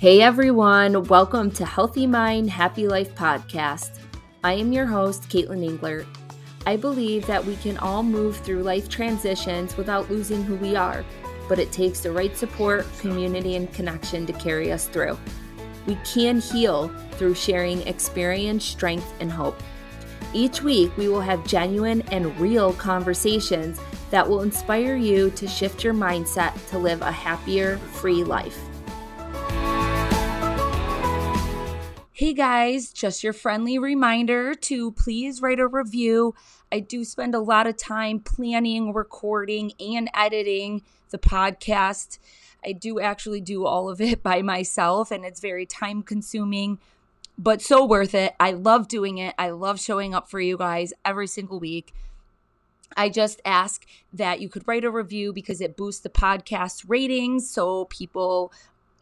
Hey everyone, welcome to Healthy Mind, Happy Life podcast. I am your host, Katelyn Englert. I believe that we can all move through life transitions without losing who we are, but it takes the right support, community, and connection to carry us through. We can heal through sharing experience, strength, and hope. Each week, we will have genuine and real conversations that will inspire you to shift your mindset to live a happier, free life. Hey guys, just your friendly reminder to please write a review. I do spend a lot of time planning, recording, and editing the podcast. I do actually do all of it by myself, and it's very time consuming, but so worth it. I love doing it. I love showing up for you guys every single week. I just ask that you could write a review because it boosts the podcast ratings so people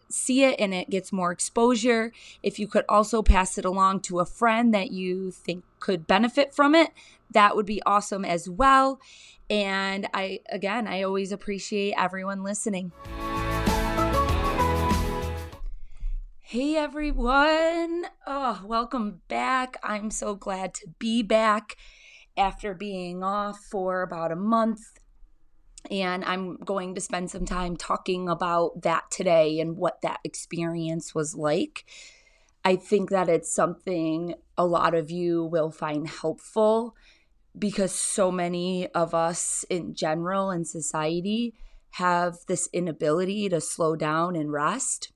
see it and it gets more exposure. If you could also pass it along to a friend that you think could benefit from it, that would be awesome as well. And I, again, I always appreciate everyone listening. Hey everyone. Oh, welcome back. I'm so glad to be back after being off for about a month and I'm going to spend some time talking about that today and what that experience was like. I think that it's something a lot of you will find helpful because so many of us in general in society have this inability to slow down and rest.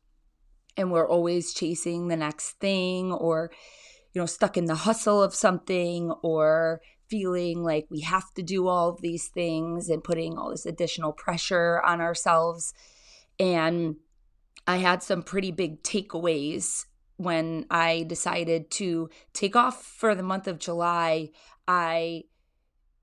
And we're always chasing the next thing or, you know, stuck in the hustle of something or feeling like we have to do all of these things and putting all this additional pressure on ourselves. And I had some pretty big takeaways when I decided to take off for the month of July. I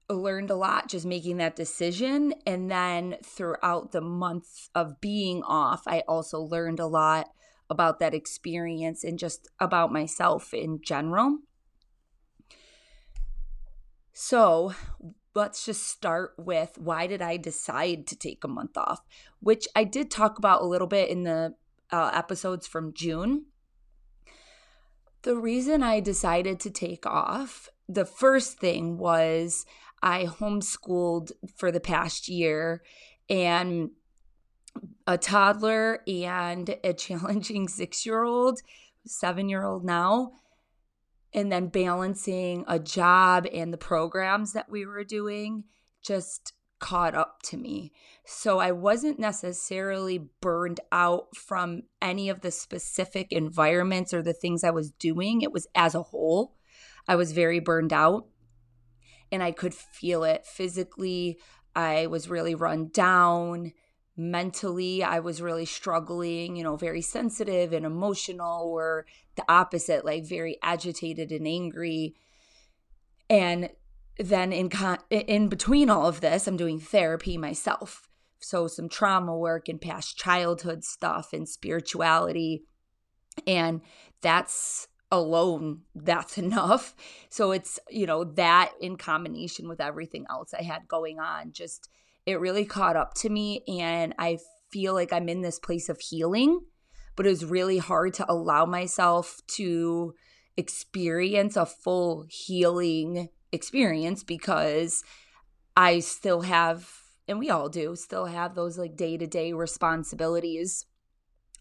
learned a lot just making that decision. And then throughout the month of being off, I also learned a lot about that experience and just about myself in general. So let's just start with why did I decide to take a month off, which I did talk about a little bit in the uh, episodes from June. The reason I decided to take off, the first thing was I homeschooled for the past year and a toddler and a challenging six year old, seven year old now and then balancing a job and the programs that we were doing just caught up to me. So I wasn't necessarily burned out from any of the specific environments or the things I was doing. It was as a whole. I was very burned out and I could feel it physically. I was really run down mentally i was really struggling you know very sensitive and emotional or the opposite like very agitated and angry. And then in con- in between all of this i'm doing therapy myself. So some trauma work and past childhood stuff and spirituality. And that's alone that's enough. So it's you know that in combination with everything else i had going on just it really caught up to me and I feel like I'm in this place of healing, but it was really hard to allow myself to experience a full healing experience because I still have and we all do still have those like day-to-day responsibilities.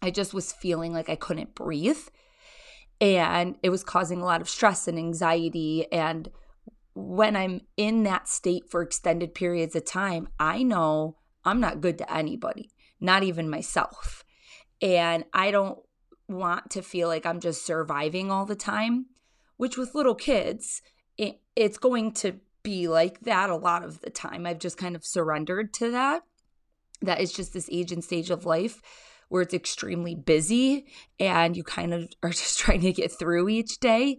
I just was feeling like I couldn't breathe and it was causing a lot of stress and anxiety and when I'm in that state for extended periods of time, I know I'm not good to anybody, not even myself. And I don't want to feel like I'm just surviving all the time, which with little kids, it, it's going to be like that a lot of the time. I've just kind of surrendered to that. That is just this age and stage of life where it's extremely busy and you kind of are just trying to get through each day.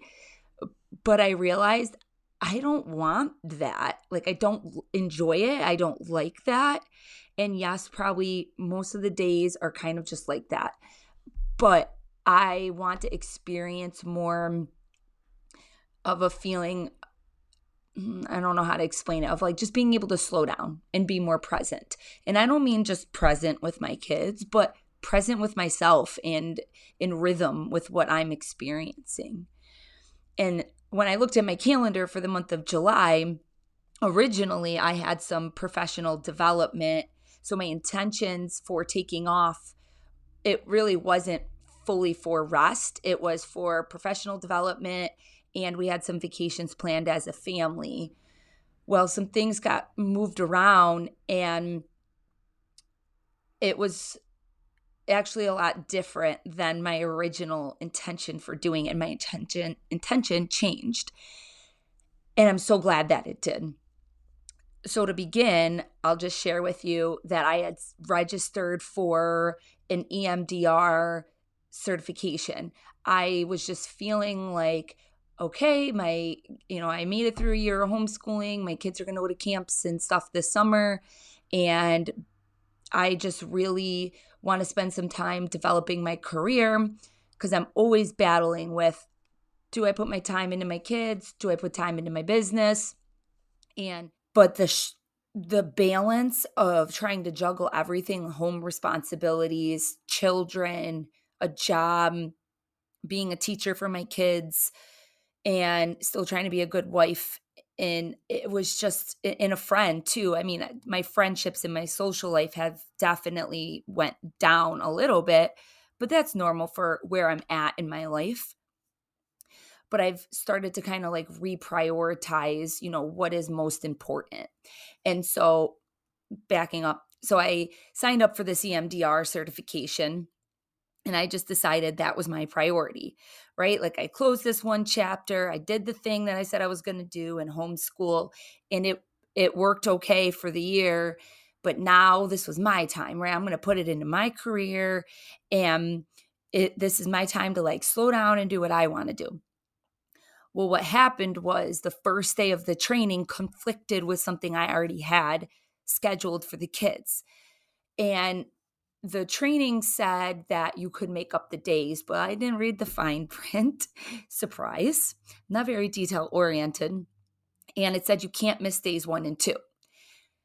But I realized I don't want that. Like, I don't enjoy it. I don't like that. And yes, probably most of the days are kind of just like that. But I want to experience more of a feeling. Mm, I don't know how to explain it, of like just being able to slow down and be more present. And I don't mean just present with my kids, but present with myself and in rhythm with what I'm experiencing. And when I looked at my calendar for the month of July, originally I had some professional development. So my intentions for taking off, it really wasn't fully for rest, it was for professional development. And we had some vacations planned as a family. Well, some things got moved around and it was actually a lot different than my original intention for doing it. And my intention intention changed. And I'm so glad that it did. So to begin, I'll just share with you that I had registered for an EMDR certification. I was just feeling like okay, my you know, I made it through a year of homeschooling. My kids are going to go to camps and stuff this summer and I just really want to spend some time developing my career because I'm always battling with do I put my time into my kids? Do I put time into my business? And but the sh- the balance of trying to juggle everything, home responsibilities, children, a job, being a teacher for my kids and still trying to be a good wife and it was just in a friend too i mean uh, my friendships and my social life have definitely went down a little bit but that's normal for where i'm at in my life. But i've started to kind of like reprioritize you know what is most important. And so backing up so i signed up for this emdr certification and I just decided that was my priority, right? Like I closed this one chapter, I did the thing that I said I was going to do in homeschool, and it it worked okay for the year. But now this was my time, right? I'm going to put it into my career, and it this is my time to like slow down and do what I want to do. Well, what happened was the first day of the training conflicted with something I already had scheduled for the kids. And the training said that you could make up the days, but I didn't read the fine print. Surprise. Not very detail oriented. And it said you can't miss days one and two.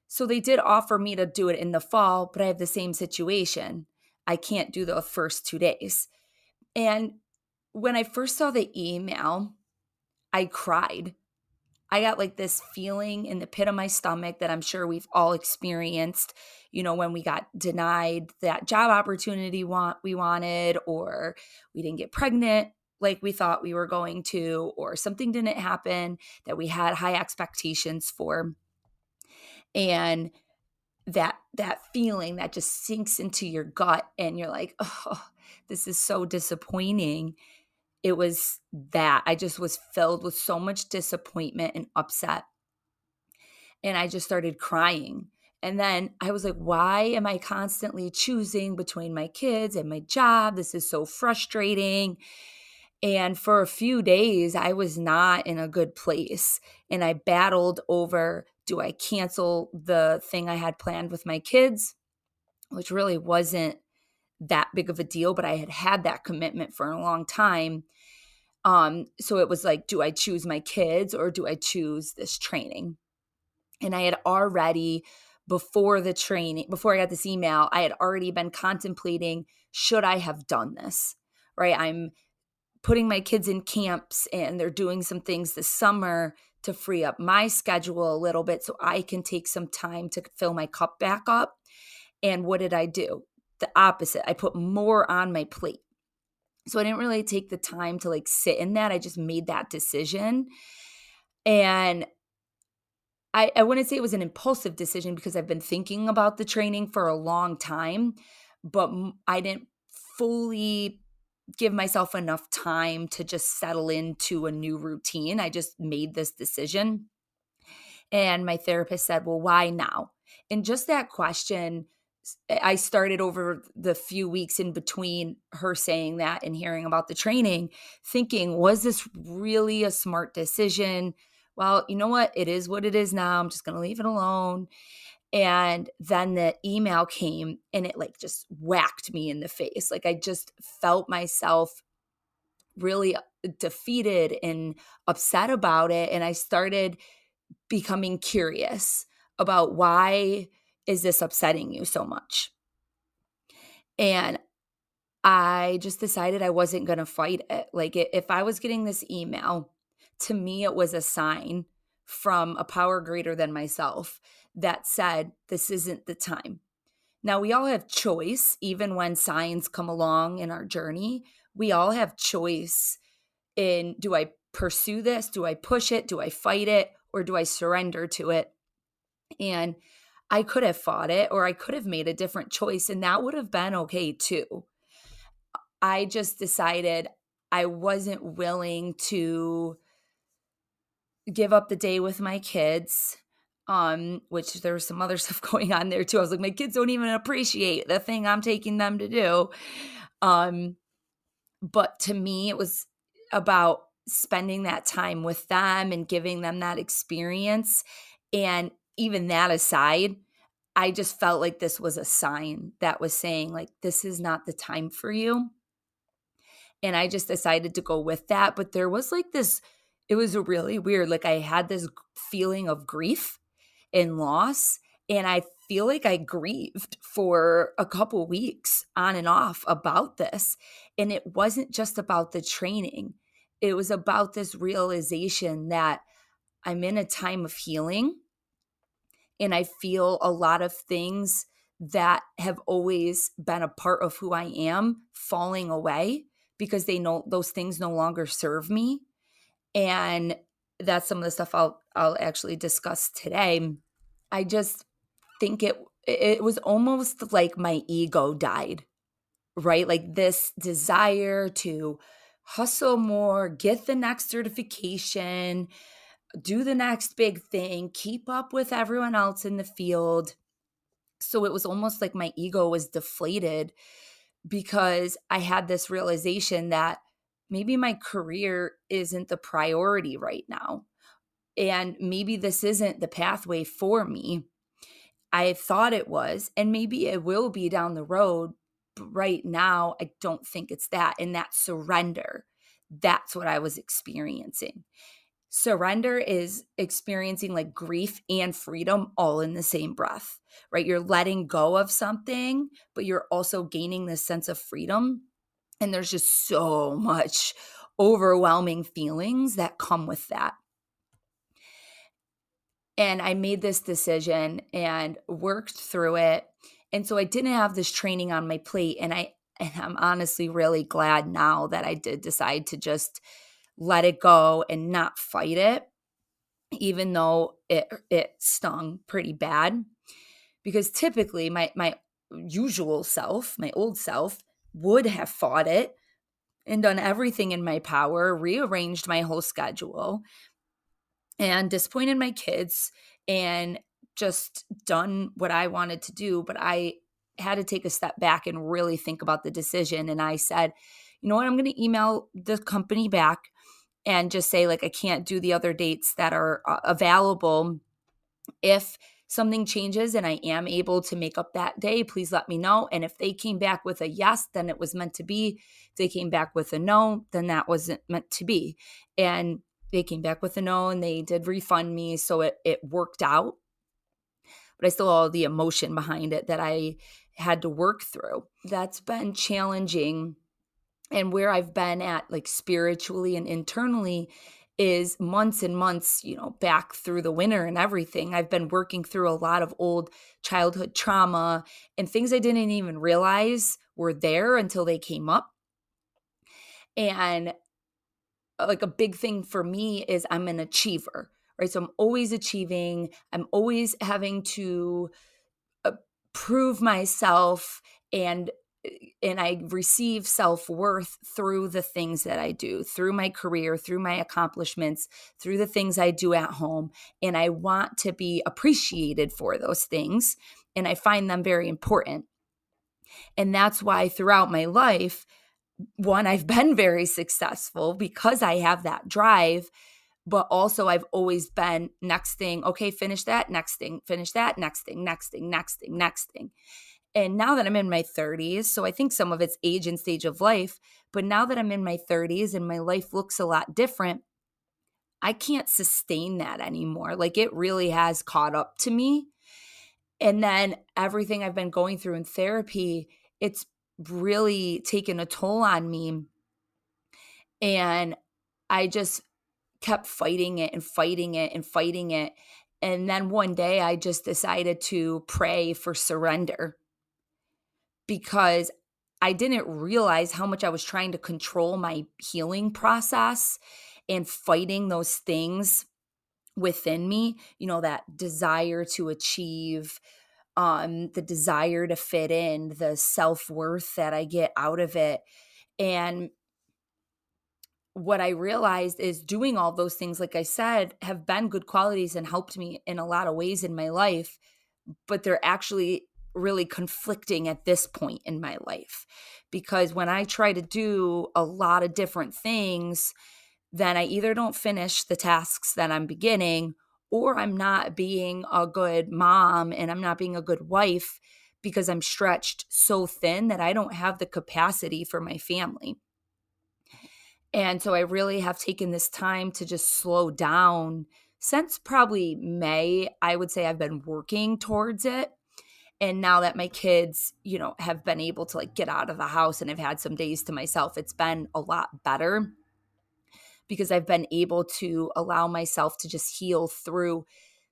So they did offer me to do it in the fall, but I have the same situation. I can't do the first two days. And when I first saw the email, I cried I got like this feeling in the pit of my stomach that I'm sure we've all experienced, you know, when we got denied that job opportunity want we wanted or we didn't get pregnant like we thought we were going to or something didn't happen that we had high expectations for. And that that feeling that just sinks into your gut and you're like, "Oh, this is so disappointing." It was that I just was filled with so much disappointment and upset. And I just started crying. And then I was like, why am I constantly choosing between my kids and my job? This is so frustrating. And for a few days, I was not in a good place. And I battled over do I cancel the thing I had planned with my kids, which really wasn't that big of a deal, but I had had that commitment for a long time. Um, so it was like, do I choose my kids or do I choose this training? And I had already, before the training, before I got this email, I had already been contemplating should I have done this? Right. I'm putting my kids in camps and they're doing some things this summer to free up my schedule a little bit so I can take some time to fill my cup back up. And what did I do? The opposite. I put more on my plate. So I didn't really take the time to like sit in that. I just made that decision. And I, I wouldn't say it was an impulsive decision because I've been thinking about the training for a long time, but I didn't fully give myself enough time to just settle into a new routine. I just made this decision. And my therapist said, Well, why now? And just that question I started over the few weeks in between her saying that and hearing about the training, thinking, was this really a smart decision? Well, you know what? It is what it is now. I'm just going to leave it alone. And then the email came and it like just whacked me in the face. Like I just felt myself really uh, defeated and upset about it. And I started becoming curious about why is this upsetting you so much? And I just decided I wasn't going to fight it. Like, if I was getting this email, to me, it was a sign from a power greater than myself that said, This isn't the time. Now, we all have choice, even when signs come along in our journey. We all have choice in do I pursue this? Do I push it? Do I fight it? Or do I surrender to it? And I could have fought it or I could have made a different choice, and that would have been okay too. I just decided I wasn't willing to give up the day with my kids um which there was some other stuff going on there too. I was like my kids don't even appreciate the thing i'm taking them to do. Um but to me it was about spending that time with them and giving them that experience. And even that aside i just felt like this was a sign that was saying like this is not the time for you and i just decided to go with that but there was like this it was really weird. Like I had this feeling of grief and loss. And I feel like I grieved for a couple weeks on and off about this. And it wasn't just about the training, it was about this realization that I'm in a time of healing. And I feel a lot of things that have always been a part of who I am falling away because they know those things no longer serve me and that's some of the stuff I'll I'll actually discuss today. I just think it it was almost like my ego died. Right? Like this desire to hustle more, get the next certification, do the next big thing, keep up with everyone else in the field. So it was almost like my ego was deflated because I had this realization that maybe my career isn't the priority right now. And maybe this isn't the pathway for me. I thought it was, and maybe it will be down the road. But right now, I don't think it's that. And that surrender, that's what I was experiencing. Surrender is experiencing like grief and freedom all in the same breath, right? You're letting go of something, but you're also gaining this sense of freedom and there's just so much overwhelming feelings that come with that. And I made this decision and worked through it. And so I didn't have this training on my plate. And I and I'm honestly really glad now that I did decide to just let it go and not fight it, even though it er, it stung pretty bad. Because typically my my usual self, my old self, would have fought it and done everything in my power, rearranged my whole schedule, and disappointed my kids and just done what I wanted to do. But I had to take a step back and really think about the decision. And I said, you know what? I'm going to email the company back and just say, like, I can't do the other dates that are uh, available. If something changes and I am able to make up that day, please let me know. And if they came back with a yes, then it was meant to be. If they came back with a no, then that wasn't meant to be. And they came back with a no and they did refund me. So it, it worked out. But I still all the emotion behind it that I had to work through. That's been challenging. And where I've been at, like spiritually and internally, is months and months, you know, back through the winter and everything. I've been working through a lot of old childhood trauma and things I didn't even realize were there until they came up. And uh, like a big thing for me is I'm an achiever, right? So I'm always achieving, I'm always having to uh, prove myself and and I receive self worth through the things that I do, through my career, through my accomplishments, through the things I do at home. And I want to be appreciated for those things. And I find them very important. And that's why throughout my life, one, I've been very successful because I have that drive. But also, I've always been next thing, okay, finish that, next thing, finish that, next thing, next thing, next thing, next thing. And now that I'm in my 30s, so I think some of it's age and stage of life, but now that I'm in my 30s and my life looks a lot different, I can't sustain that anymore. Like it really has caught up to me. And then everything I've been going through in therapy, it's really taken a toll on me. And I just kept fighting it and fighting it and fighting it. And then one day I just decided to pray for surrender because I didn't realize how much I was trying to control my healing process and fighting those things within me, you know, that desire to achieve, um, the desire to fit in, the self worth that I get out of it. And what I realized is doing all those things, like I said, have been good qualities and helped me in a lot of ways in my life, but they're actually really conflicting at this point in my life. Because when I try to do a lot of different things, then I either don't finish the tasks that I'm beginning or I'm not being a good mom and I'm not being a good wife because I'm stretched so thin that I don't have the capacity for my family. And so I really have taken this time to just slow down. Since probably May, I would say I've been working towards it. And now that my kids, you know, have been able to like get out of the house and I've had some days to myself, it's been a lot better because I've been able to allow myself to just heal through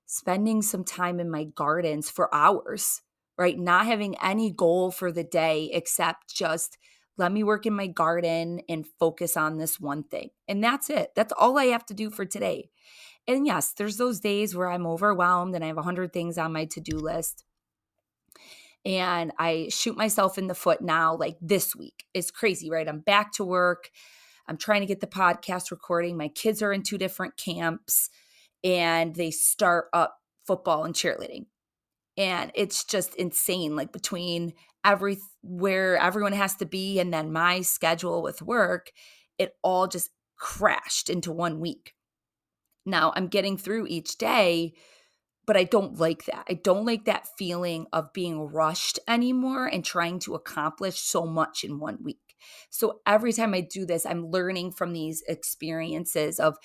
spending some time in my gardens for hours, right? Not having any goal for the day except just let me work in my garden and focus on this one thing. And that's it. That's all I have to do for today. And yes, there's those days where I'm overwhelmed and I have 100 things on my to do list. And I shoot myself in the foot now, like this week. It's crazy, right? I'm back to work. I'm trying to get the podcast recording. My kids are in two different camps and they start up football and cheerleading. And it's just insane, like between every where everyone has to be and then my schedule with work, it all just crashed into one week. Now I'm getting through each day, but I don't like that. I don't like that feeling of being rushed anymore and trying to accomplish so much in one week. So every time I do this, I'm learning from these experiences of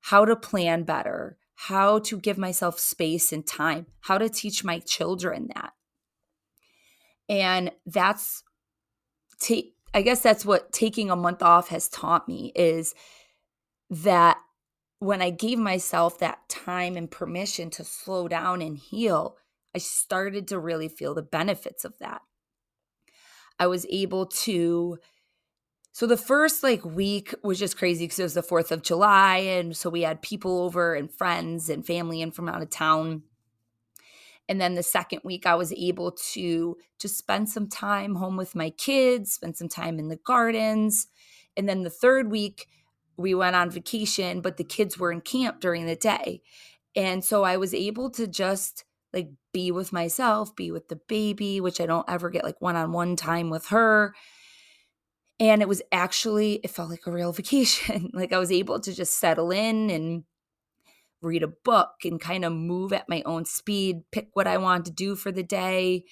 how to plan better, how to give myself space and time, how to teach my children that. And that's take I guess that's what taking a month off has taught me is that when I gave myself that time and permission to slow down and heal, I started to really feel the benefits of that. I was able to so the first like week was just crazy because it was the 4th of July. And so we had people over and friends and family in from out of town. And then the second week, I was able to just spend some time home with my kids, spend some time in the gardens. And then the third week, we went on vacation, but the kids were in camp during the day. And so I was able to just like be with myself, be with the baby, which I don't ever get like one on one time with her. And it was actually it felt like a real vacation. Like i was able to just settle in and read a book and kind of move at my own speed pick what i wanted to do for the day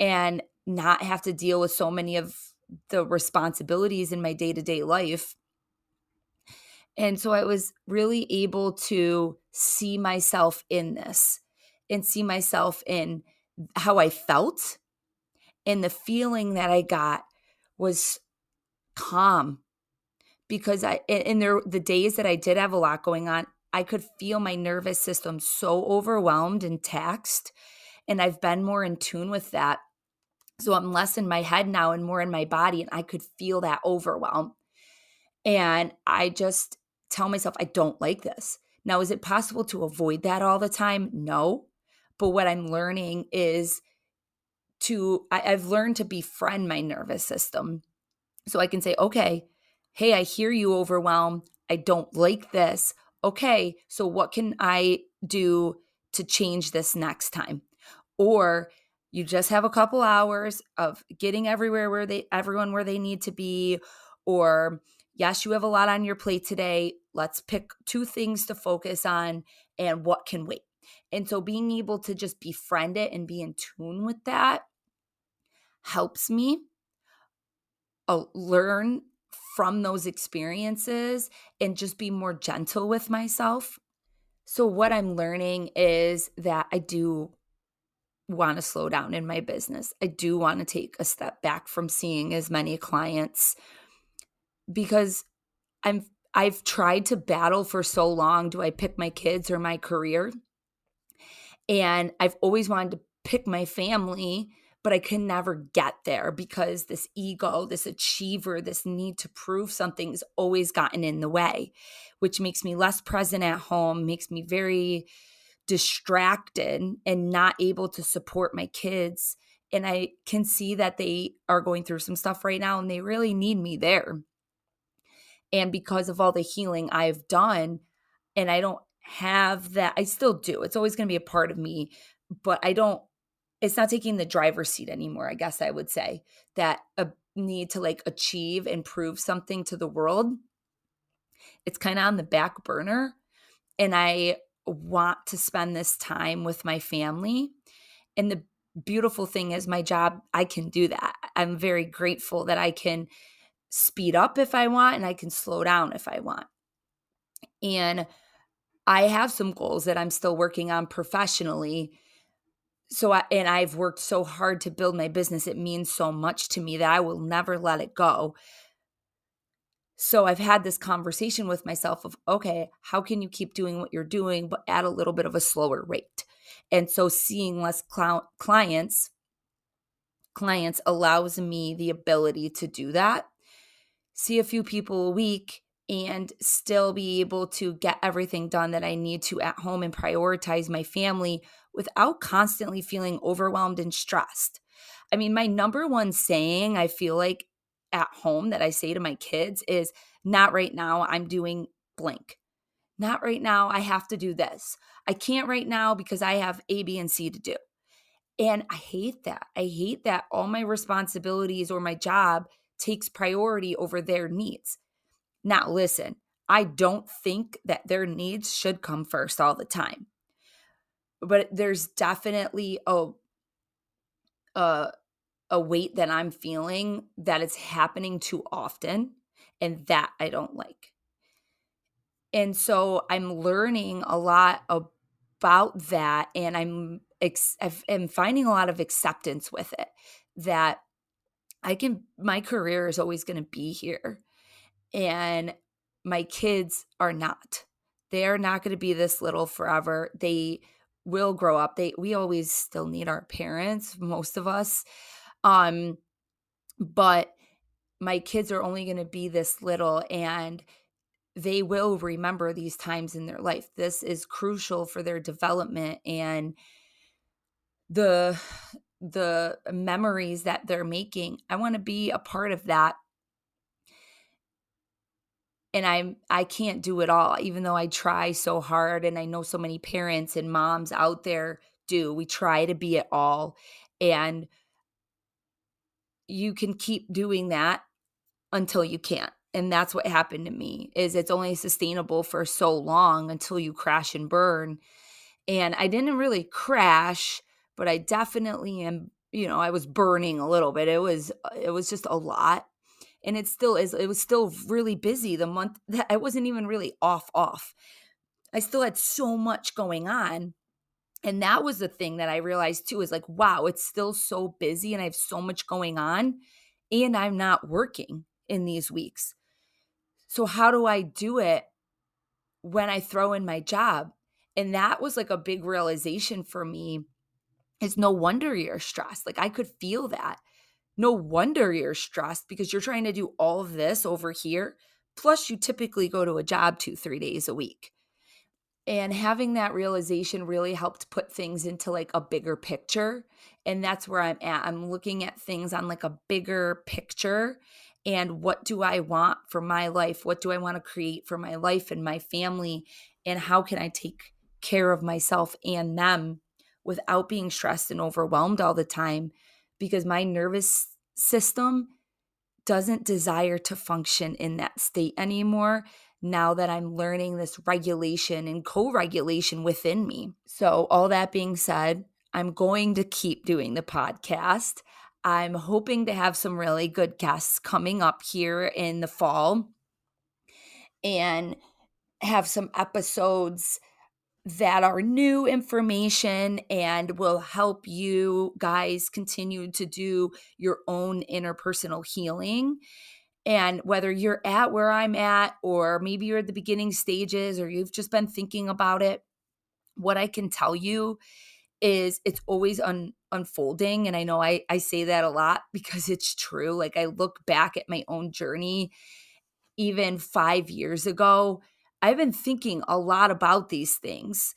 and not have to deal with so many of the responsibilities in my day-to-day life and so i was really able to see myself in this and see myself in how i felt and the feeling that i got was calm because I in there the days that I did have a lot going on, I could feel my nervous system so overwhelmed and taxed and I've been more in tune with that. So I'm less in my head now and more in my body and I could feel that overwhelm. And I just tell myself I don't like this. Now is it possible to avoid that all the time? No. But what I'm learning is to I, I've learned to befriend my nervous system so I can say, okay, hey, I hear you overwhelmed. I don't like this. Okay, so what can I do to change this next time? Or you just have a couple hours of getting everywhere where they everyone where they need to be or yes, you have a lot on your plate today. Let's pick two things to focus on and what can wait. And so being able to just befriend it and be in tune with that helps me uh, learn from those experiences and just be more gentle with myself. So, what I'm learning is that I do want to slow down in my business. I do want to take a step back from seeing as many clients because I'm I've tried to battle for so long do I pick my kids or my career? And I've always wanted to pick my family, but I could never get there because this ego, this achiever, this need to prove something has always gotten in the way, which makes me less present at home, makes me very distracted and not able to support my kids. And I can see that they are going through some stuff right now and they really need me there. And because of all the healing I've done, and I don't have that, I still do. It's always going to be a part of me, but I don't, it's not taking the driver's seat anymore, I guess I would say. That a need to like achieve and prove something to the world. It's kind of on the back burner. And I want to spend this time with my family. And the beautiful thing is, my job, I can do that. I'm very grateful that I can speed up if I want and I can slow down if I want. And I have some goals that I'm still working on professionally. So I, and I've worked so hard to build my business. It means so much to me that I will never let it go. So I've had this conversation with myself of okay, how can you keep doing what you're doing but at a little bit of a slower rate? And so seeing less cl- clients clients allows me the ability to do that see a few people a week and still be able to get everything done that I need to at home and prioritize my family without constantly feeling overwhelmed and stressed. I mean, my number one saying I feel like at home that I say to my kids is not right now, I'm doing blank. Not right now, I have to do this. I can't right now because I have A, B, and C to do. And I hate that. I hate that all my responsibilities or my job takes priority over their needs. Now, listen, I don't think that their needs should come first all the time. But there's definitely a a, a weight that I'm feeling that it's happening too often and that I don't like. And so I'm learning a lot about that and I'm ex- I'm finding a lot of acceptance with it that I can, my career is always going to be here. And my kids are not. They're not going to be this little forever. They will grow up. They, we always still need our parents, most of us. Um, but my kids are only going to be this little and they will remember these times in their life. This is crucial for their development and the the memories that they're making. I want to be a part of that. And I'm I can't do it all even though I try so hard and I know so many parents and moms out there do. We try to be it all and you can keep doing that until you can't. And that's what happened to me. Is it's only sustainable for so long until you crash and burn. And I didn't really crash but I definitely am, you know, I was burning a little bit. It was uh, it was just a lot. And it still is it was still really busy the month that I wasn't even really off off. I still had so much going on. And that was the thing that I realized too is like, wow, it's still so busy and I have so much going on and I'm not working in these weeks. So, how do I do it when I throw in my job? And that was like a big realization for me it's no wonder you're stressed. Like I could feel that. No wonder you're stressed because you're trying to do all of this over here. Plus, you typically go to a job two, three days a week. And having that realization really helped put things into like a bigger picture. And that's where I'm at. I'm looking at things on like a bigger picture. And what do I want for my life? What do I want to create for my life and my family? And how can I take care of myself and them without being stressed and overwhelmed all the time because my nervous system doesn't desire to function in that state anymore now that I'm learning this regulation and co regulation within me. So, all that being said, I'm going to keep doing the podcast. I'm hoping to have some really good guests coming up here in the fall and have some episodes that are new information and will help you guys continue to do your own interpersonal healing. And whether you're at where I'm at, or maybe you're at the beginning stages, or you've just been thinking about it, what I can tell you is it's always un- unfolding. And I know I, I say that a lot because it's true. Like I look back at my own journey, even five years ago, I've been thinking a lot about these things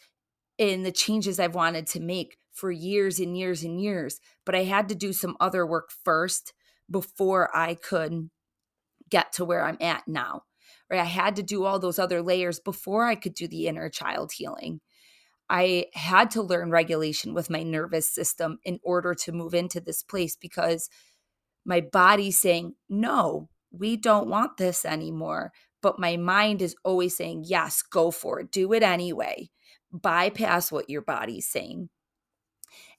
and the changes I've wanted to make for years and years and years. But I had to do some other work first before I could get to where I'm at now. Right. I had to do all those other layers before I could do the inner child healing. I had to learn regulation with my nervous system in order to move into this place because my body's saying, no, we don't want this anymore. But my mind is always saying, yes, go for it, do it anyway. Bypass what your body's saying.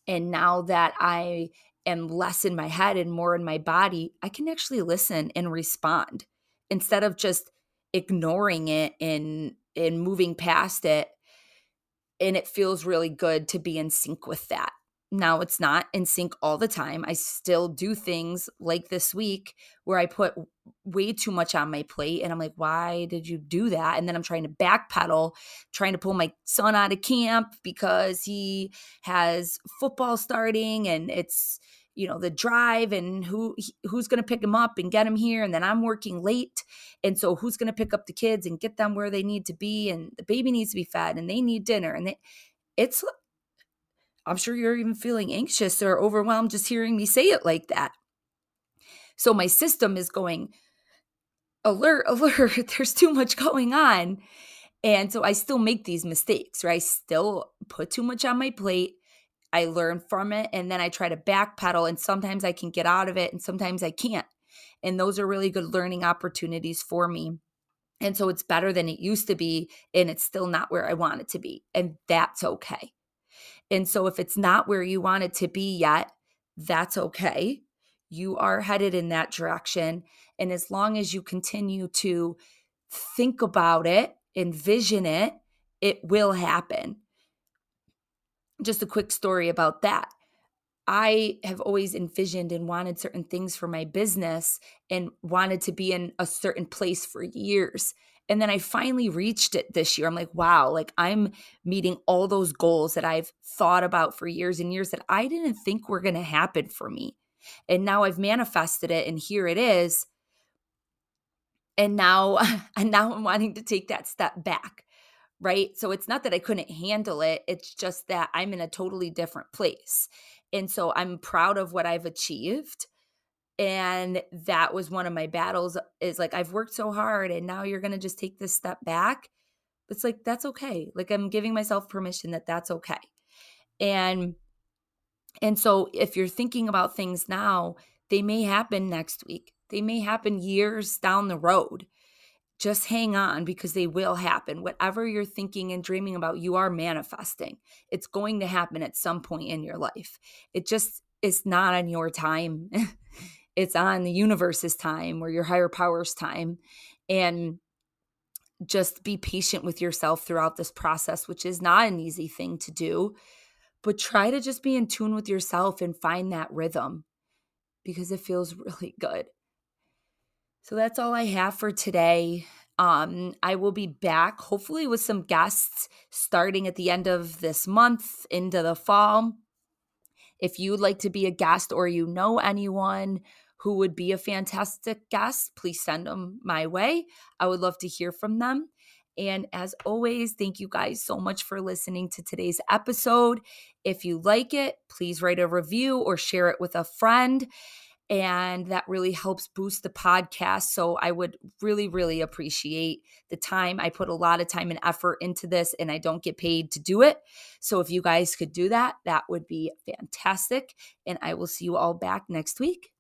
And now that I am less in my head and more in my body, I can actually listen and respond instead of just ignoring it and and moving past it and it feels really good to be in sync with that. Now, it's not in sync all the time. I still do things like this week where I put way too much on my plate and I'm like, why did you do that? And then I'm trying to backpedal, trying to pull my son out of camp because he has football starting and it's you know the drive and who who's going to pick him up and get him here and then i'm working late and so who's going to pick up the kids and get them where they need to be and the baby needs to be fed and they need dinner and they, it's i'm sure you're even feeling anxious or overwhelmed just hearing me say it like that so my system is going alert alert there's too much going on and so i still make these mistakes right i still put too much on my plate I learn from it and then I try to backpedal and sometimes I can get out of it and sometimes I can't. And those are really good learning opportunities for me. And so it's better than it used to be and it's still not where I want it to be. And that's okay. And so if it's not where you want it to be yet, that's okay. You are headed in that direction. And as long as you continue to think about it, envision it, it will happen just a quick story about that. I have always envisioned and wanted certain things for my business and wanted to be in a certain place for years. And then I finally reached it this year. I'm like, wow, like I'm meeting all those goals that I've thought about for years and years that I didn't think were going to happen for me. And now I've manifested it and here it is. And now and now I'm wanting to take that step back right? So it's not that I couldn't handle it, it's just that I'm in a totally different place. And so I'm proud of what I've achieved. And that was one of my battles is like I've worked so hard and now you're going to just take this step back. It's like that's okay. Like I'm giving myself permission that that's okay. And and so if you're thinking about things now, they may happen next week. They may happen years down the road just hang on because they will happen. Whatever you're thinking and dreaming about, you are manifesting. It's going to happen at some point in your life. It just is not on your time. it's on the universe's time or your higher power's time. And just be patient with yourself throughout this process, which is not an easy thing to do. But try to just be in tune with yourself and find that rhythm because it feels really good. So that's all I have for today. Um, I will be back hopefully with some guests starting at the end of this month into the fall. If you'd like to be a guest or you know anyone who would be a fantastic guest, please send them my way. I would love to hear from them. And as always, thank you guys so much for listening to today's episode. If you like it, please write a review or share it with a friend and that really helps boost the podcast. So I would really, really appreciate the time. I put a lot of time and effort into this, and I don't get paid to do it. So if you guys could do that, that would be fantastic. And I will see you all back next week.